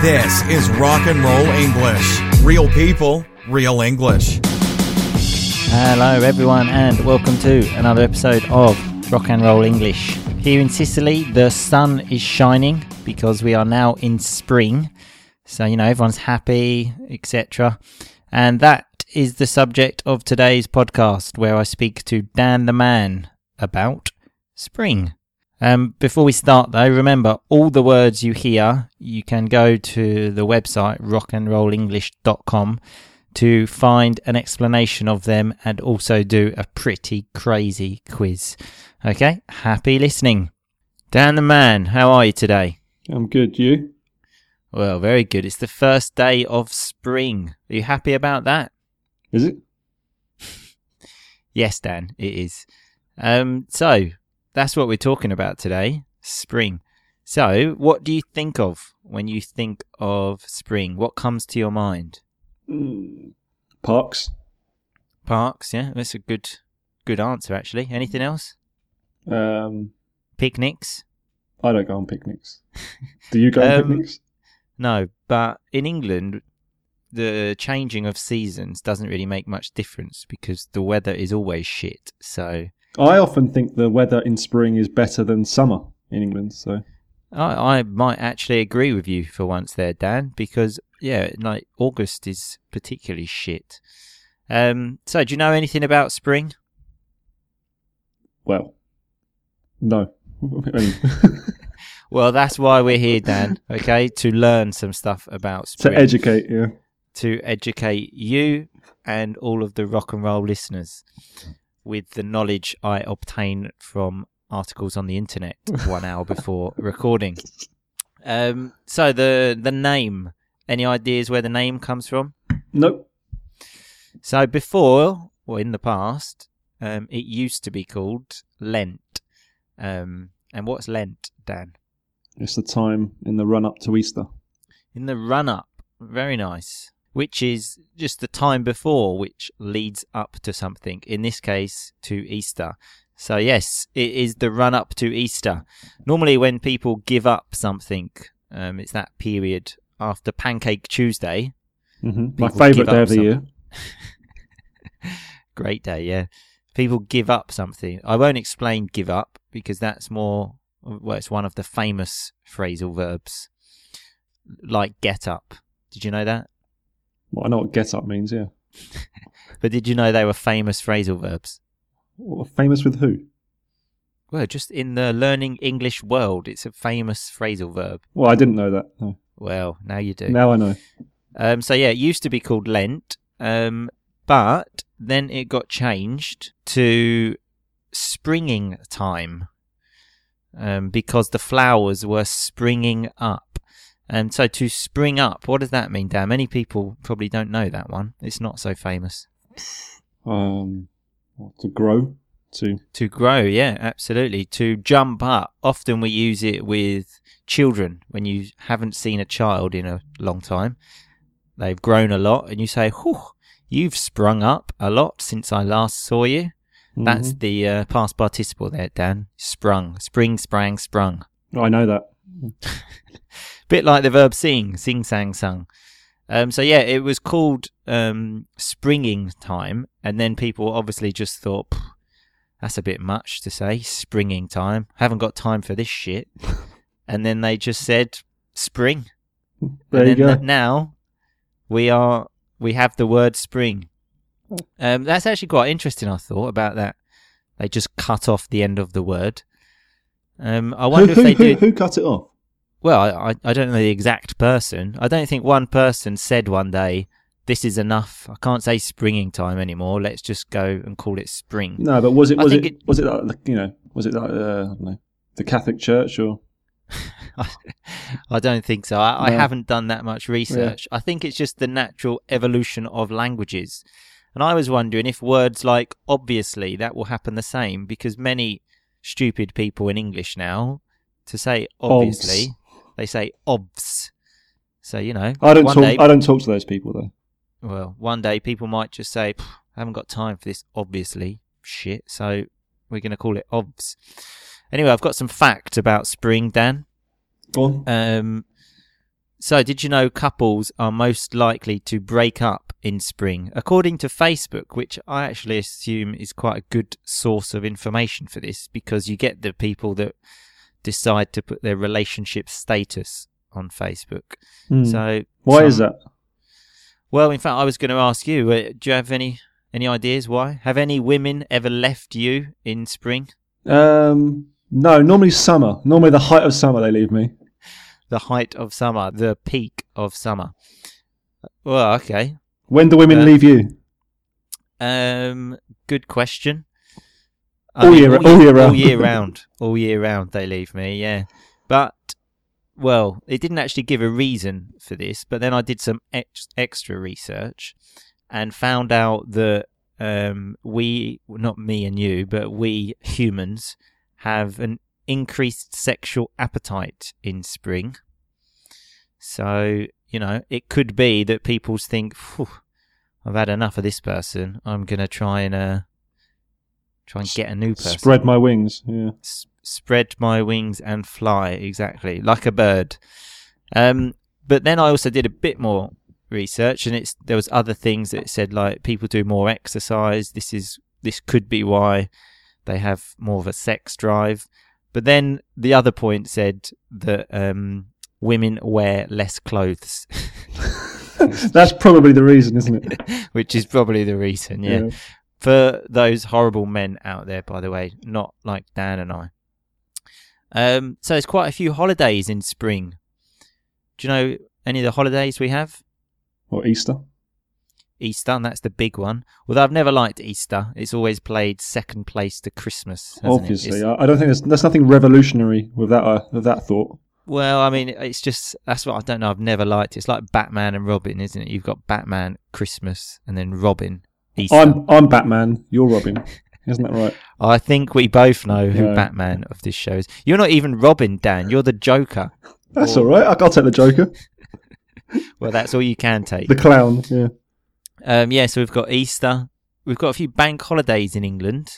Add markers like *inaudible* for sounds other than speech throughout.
This is Rock and Roll English. Real people, real English. Hello, everyone, and welcome to another episode of Rock and Roll English. Here in Sicily, the sun is shining because we are now in spring. So, you know, everyone's happy, etc. And that is the subject of today's podcast, where I speak to Dan the Man about spring. Um, before we start, though, remember all the words you hear, you can go to the website rockandrollenglish.com to find an explanation of them and also do a pretty crazy quiz. Okay, happy listening. Dan the Man, how are you today? I'm good. You? Well, very good. It's the first day of spring. Are you happy about that? Is it? *laughs* Yes, Dan, it is. Um, so that's what we're talking about today spring. So, what do you think of when you think of spring? What comes to your mind? Mm, parks. Parks, yeah, that's a good good answer actually. Anything else? Um, Picnics? I don't go on picnics. Do you go on *laughs* Um, picnics? No, but in England, the changing of seasons doesn't really make much difference because the weather is always shit. So I often think the weather in spring is better than summer in England. So I, I might actually agree with you for once there, Dan, because yeah, like August is particularly shit. Um, so do you know anything about spring? well, no. *laughs* *laughs* Well, that's why we're here, Dan. *laughs* Okay, to learn some stuff about spring. to educate, yeah. to educate you and all of the rock and roll listeners with the knowledge I obtain from articles on the internet *laughs* one hour before recording. Um, so the the name. Any ideas where the name comes from? Nope. So before, or in the past, um, it used to be called Lent. Um, and what's Lent, Dan? It's the time in the run up to Easter. In the run up, very nice. Which is just the time before, which leads up to something. In this case, to Easter. So yes, it is the run up to Easter. Normally, when people give up something, um, it's that period after Pancake Tuesday. hmm My favourite day of the year. *laughs* Great day, yeah. People give up something. I won't explain give up because that's more, well, it's one of the famous phrasal verbs, like get up. Did you know that? Well, I know what get up means, yeah. *laughs* But did you know they were famous phrasal verbs? Well, famous with who? Well, just in the learning English world, it's a famous phrasal verb. Well, I didn't know that. No. Well, now you do. Now I know. Um, so yeah, it used to be called Lent, um, but then it got changed to springing time um, because the flowers were springing up. And so to spring up, what does that mean, Dan? Many people probably don't know that one. It's not so famous. Um, to grow, to To grow, yeah, absolutely. To jump up. Often we use it with children when you haven't seen a child in a long time. They've grown a lot, and you say, Whew, you've sprung up a lot since I last saw you. That's Mhm. the uh, past participle there, Dan. Sprung. Spring, sprang, sprung. Oh, I know that. *laughs* Bit like the verb sing, sing, sang, sung. Um, so yeah, it was called um, springing time, and then people obviously just thought, that's a bit much to say, springing time. Haven't got time for this shit. *laughs* and then they just said spring. There and you then go. th- now we are we have the word spring. Um, that's actually quite interesting. I thought about that. They just cut off the end of the word. Um, I wonder who, if they who, did. who cut it off? Well, I, I don't know the exact person. I don't think one person said one day, "This is enough. I can't say springing time anymore. Let's just go and call it spring." No, but was it was it, it- was it like, you know was it like uh, I don't know the Catholic Church or *laughs* I don't think so. I, I haven't done that much research. I think it's just the natural evolution of languages. And I was wondering if words like obviously that will happen the same because many stupid people in English now to say obviously they say obs. So you know, I don't talk day I don't talk to those people though. Well, one day people might just say, I haven't got time for this, obviously, shit, so we're going to call it OBS. Anyway, I've got some facts about spring, Dan. Go on. Um, So, did you know couples are most likely to break up in spring? According to Facebook, which I actually assume is quite a good source of information for this, because you get the people that decide to put their relationship status on Facebook. Hmm. So, Why is that? Well, in fact, I was going to ask you. Uh, do you have any any ideas why? Have any women ever left you in spring? Um, no, normally summer. Normally the height of summer they leave me. *laughs* The height of summer, the peak of summer. Well, okay. When do women Uh, leave you? Um, good question. All year- all year All round. year *laughs* round. All year round, they leave me. Yeah, but well, it didn't actually give a reason for this. But then I did some ex- extra research and found out that um, we, not me and you, but we humans have an increased sexual appetite in spring. So you know, it could be that people think, "Phew, "I've had enough of this person. I'm gonna try and uh, try and get a new person." Spread my wings. Yeah. S- spread my wings and fly exactly like a bird. Um, but then I also did a bit more research, and it's there was other things that said like people do more exercise. This is this could be why they have more of a sex drive. But then the other point said that um, women wear less clothes, *laughs* That's probably the reason, isn't it? *laughs* which is probably the reason. yeah. For those horrible men out there, by the way, not like Dan and I. Um, so there's quite a few holidays in spring. Do you know any of the holidays we have? Or Easter. Easter, and that's the big one. Although I've never liked Easter, it's always played second place to Christmas. Obviously, I, I don't think there's, there's nothing revolutionary with that. Uh, with that thought. well, I mean, it's just that's what I don't know. I've never liked it. It's like Batman and Robin, isn't it? You've got Batman Christmas and then Robin Easter. I'm I'm Batman. You're Robin. *laughs* Isn't that right? I think we both know who No. Batman of this show is. You're not even Robin, Dan. You're the Joker. That's Or- all right. I- I'll take the Joker, *laughs* Well, that's all you can take. the clown. Yeah. Um, yeah, so we've got Easter. We've got a few bank holidays in England.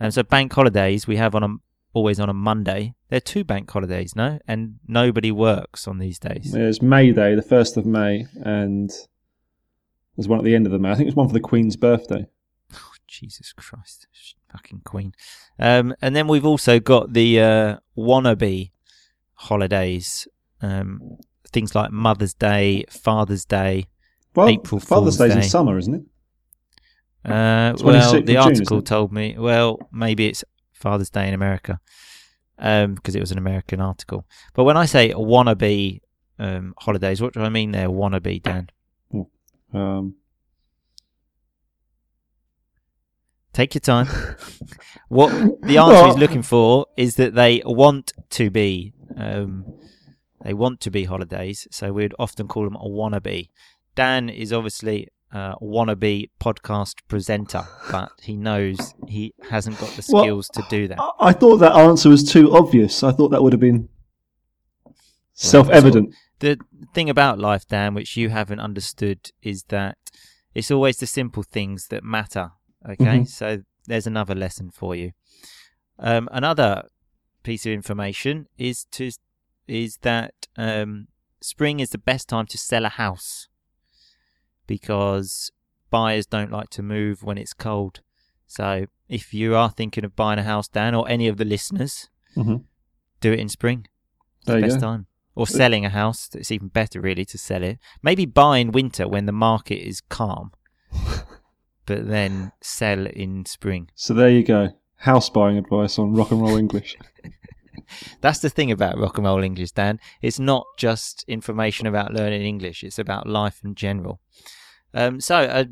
Um, so bank holidays we have on a always on a Monday. There are two bank holidays, no, and nobody works on these days. There's May Day, the first of May, and there's one at the end of the May. I think it's one for the Queen's birthday. Jesus Christ, fucking Queen. Um, and then we've also got the uh, wannabe holidays. Um, things like Mother's Day, Father's Day. Well, April Father's Fool's Day's in summer, isn't it? Uh, well, the June, article told me. Well, maybe it's Father's Day in America, because it was an American article. But when I say wannabe um, holidays, what do I mean there? Wannabe, Dan. Um, Take your time. *laughs* what the answer he's looking for is that they want to be. Um, they want to be holidays, so we'd often call them a wannabe. Dan is obviously a wannabe podcast presenter, but he knows he hasn't got the Well, skills to do that. I, I thought that answer was too obvious. I thought that would have been self-evident. the thing about life, Dan, which you haven't understood, is that it's always the simple things that matter. Okay, Mhm. so there's another lesson for you. Um, another piece of information is to is that um, spring is the best time to sell a house because buyers don't like to move when it's cold. So if you are thinking of buying a house, Dan, or any of the listeners, Mhm. do it in spring. It's There the best go. time. Or selling a house. It's even better, really, to sell it. Maybe buy in winter when the market is calm, *laughs* but then sell in spring. So there you go. House buying advice on rock and roll English. *laughs* That's the thing about rock and roll English, Dan. It's not just information about learning English, it's about life in general. Um, so,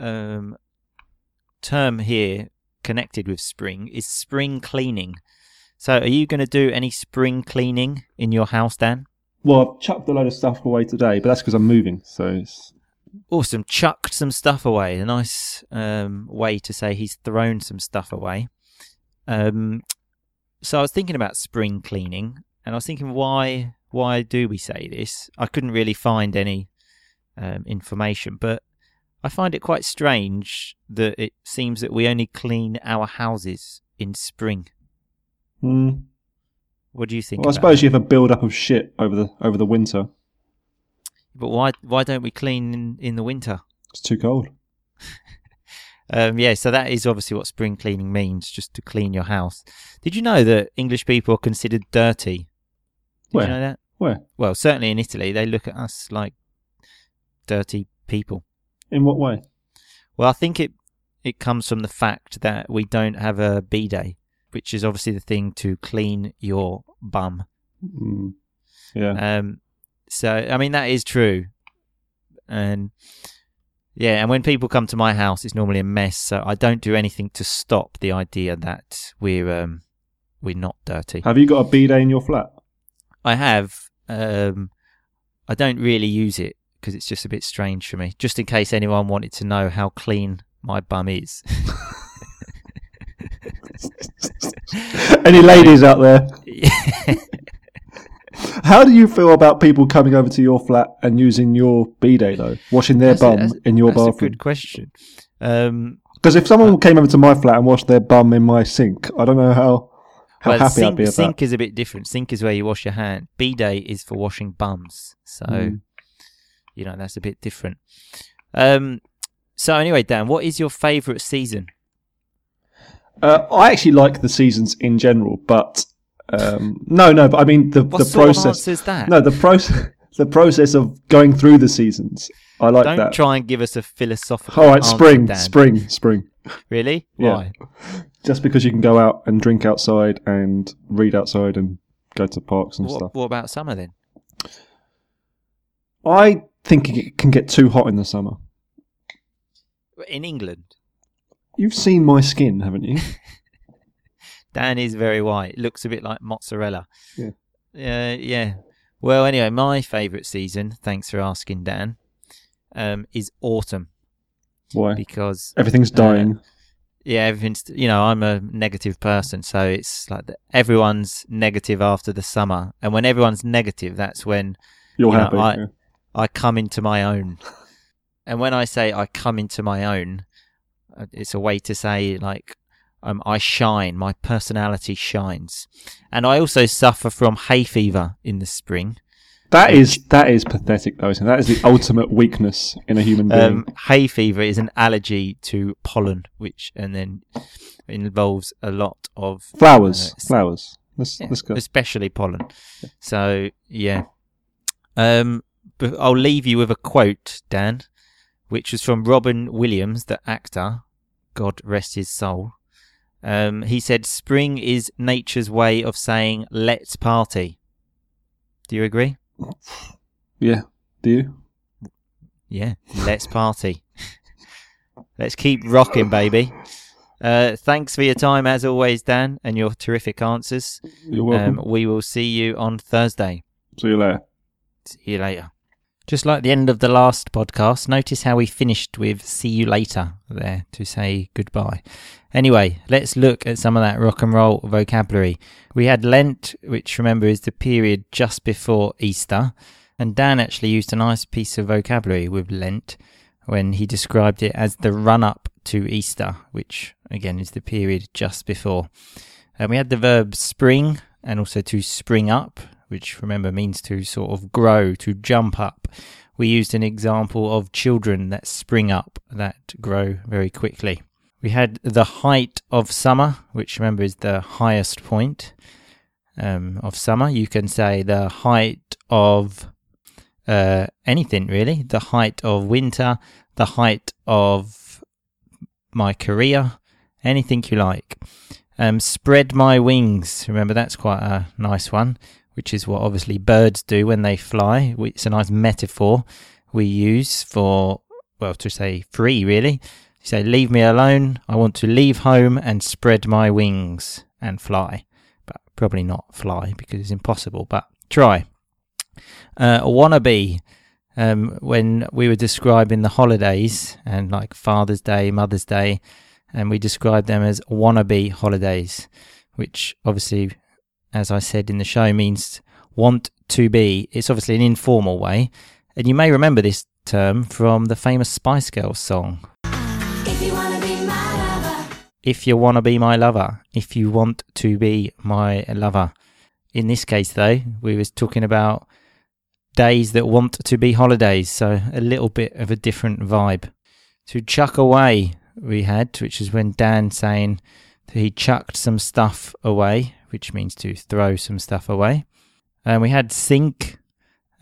a um, term here connected with spring is spring cleaning. So, are you going to do any spring cleaning in your house, Dan? Well, I've chucked a load of stuff away today, but that's because I'm moving. So it's, Awesome. Chucked some stuff away. A nice um, way to say he's thrown some stuff away. Um, so I was thinking about spring cleaning, and I was thinking, why why do we say this? I couldn't really find any um, information, but I find it quite strange that it seems that we only clean our houses in spring. Mm, What do you think? well, I suppose you have a build up of shit over the over the winter. But why why don't we clean in, in the winter? It's too cold. *laughs* Um, yeah, so that is obviously what spring cleaning means, just to clean your house. Did you know that English people are considered dirty? Did Where? you know that? Where? Well, certainly in Italy, they look at us like dirty people. In what way? Well, I think it it comes from the fact that we don't have a bidet, which is obviously the thing to clean your bum. Mm. Yeah. Um, so I mean that is true, and yeah, and when people come to my house, it's normally a mess. So I don't do anything to stop the idea that we're um, we're not dirty. Have you got a bidet in your flat? I have. Um, I don't really use it because it's just a bit strange for me. Just in case anyone wanted to know how clean my bum is. *laughs* *laughs* Any ladies out there? *laughs* How do you feel about people coming over to your flat and using your bidet though, washing their That's a- bum that's- in your bathroom. That's a good question. Um, Because if someone came over to my flat and washed their bum in my sink, I don't know how how well, happy sink, I'd be about. sink is a bit different. Sink is where you wash your hand. Bidet is for washing bums. So, Mm. you know, that's a bit different. Um, so anyway, Dan, what is your favourite season? Uh, I actually like the seasons in general, but um, no, no. But I mean the What the sort process. is that? No, the process. *laughs* The process of going through the seasons. I like Don't that. try and give us a philosophical. All right, answer, spring, Dan. spring, spring. Really? *laughs* Yeah. Why? Just because you can go out and drink outside and read outside and go to parks and What, stuff. what about summer then? I think it can get too hot in the summer. In England, You've seen my skin, haven't you? *laughs* Dan is very white. Looks a bit like mozzarella. Yeah. Uh, yeah. Well, anyway, my favourite season, thanks for asking, Dan, um, is autumn Why? because Everything's dying. yeah, everything's you know I'm a negative person, so it's like the, everyone's negative after the summer, and when everyone's negative, that's when You're you know, happy. I- yeah. I come into my own. And when I say I come into my own, uh, it's a way to say like um, I shine. My personality shines, and I also suffer from hay fever in the spring. That is that is pathetic, though. Isn't it? That is the *laughs* ultimate weakness in a human being. Um, hay fever is an allergy to pollen, which and then involves a lot of flowers, uh, flowers. Let's yeah, let's go. especially pollen. So yeah, um, but I'll leave you with a quote, Dan, which was from Robin Williams, the actor. God rest his soul. Um, he said, "Spring is nature's way of saying let's party." Do you agree? Yeah. Do you? Yeah, let's party. *laughs* let's keep rocking, baby. Uh, thanks for your time as always, Dan, and your terrific answers. You're welcome. Um, we will see you on Thursday. See you later. See you later. Just like the end of the last podcast, notice how we finished with see you later there to say goodbye. Anyway, let's look at some of that rock and roll vocabulary. We had Lent, which remember is the period just before Easter, and Dan actually used a nice piece of vocabulary with Lent when he described it as the run up to Easter, which again is the period just before. And we had the verb spring and also to spring up, which remember means to sort of grow, to jump up. We used an example of children that spring up, that grow very quickly. We had the height of summer, which remember is the highest point um, of summer. You can say the height of uh, anything really, the height of winter, the height of my career, anything you like. Um, spread my wings. Remember, that's quite a nice one, which is what obviously birds do when they fly. It's a nice metaphor we use for, well, to say free, really. You say, leave me alone. I want to leave home and spread my wings and fly. But probably not fly because it's impossible, but try. Uh, wannabe. Um, when we were describing the holidays and like Father's Day, Mother's Day, and we described them as wannabe holidays, which obviously, as I said in the show, means want to be. It's obviously an informal way, and you may remember this term from the famous Spice Girls song. If you wanna be my lover, If you want to be my lover, if you want to be my lover. In this case, though, we was talking about days that want to be holidays. So a little bit of a different vibe. To chuck away, we had, which is when Dan saying that he chucked some stuff away, which means to throw some stuff away. And we had sink,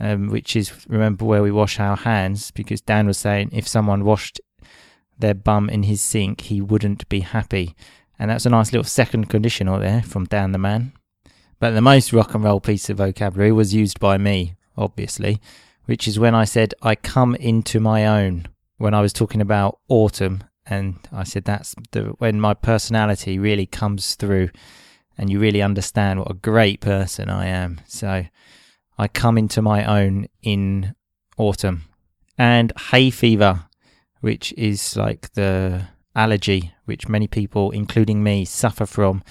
um, which is remember where we wash our hands, because Dan was saying if someone washed their bum in his sink, he wouldn't be happy. And that's a nice little second conditional there from Dan the man. But the most rock and roll piece of vocabulary was used by me, obviously, which is when I said I come into my own when I was talking about autumn. And I said that's the, when my personality really comes through and you really understand what a great person I am. So I come into my own in autumn. And hay fever, which is like the allergy which many people, including me, suffer from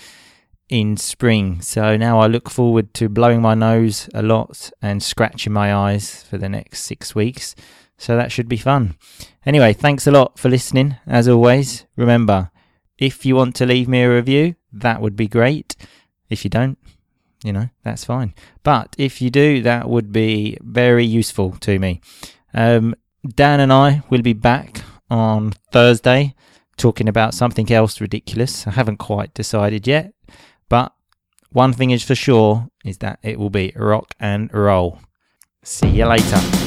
in spring. So now I look forward to blowing my nose a lot and scratching my eyes for the next six weeks. So that should be fun. Anyway, thanks a lot for listening. As always, remember, if you want to leave me a review, that would be great. If you don't, you know, that's fine. But if you do, that would be very useful to me. Um, Dan and I will be back on Thursday talking about something else ridiculous. I haven't quite decided yet. But one thing is for sure is that it will be rock and roll. See you later.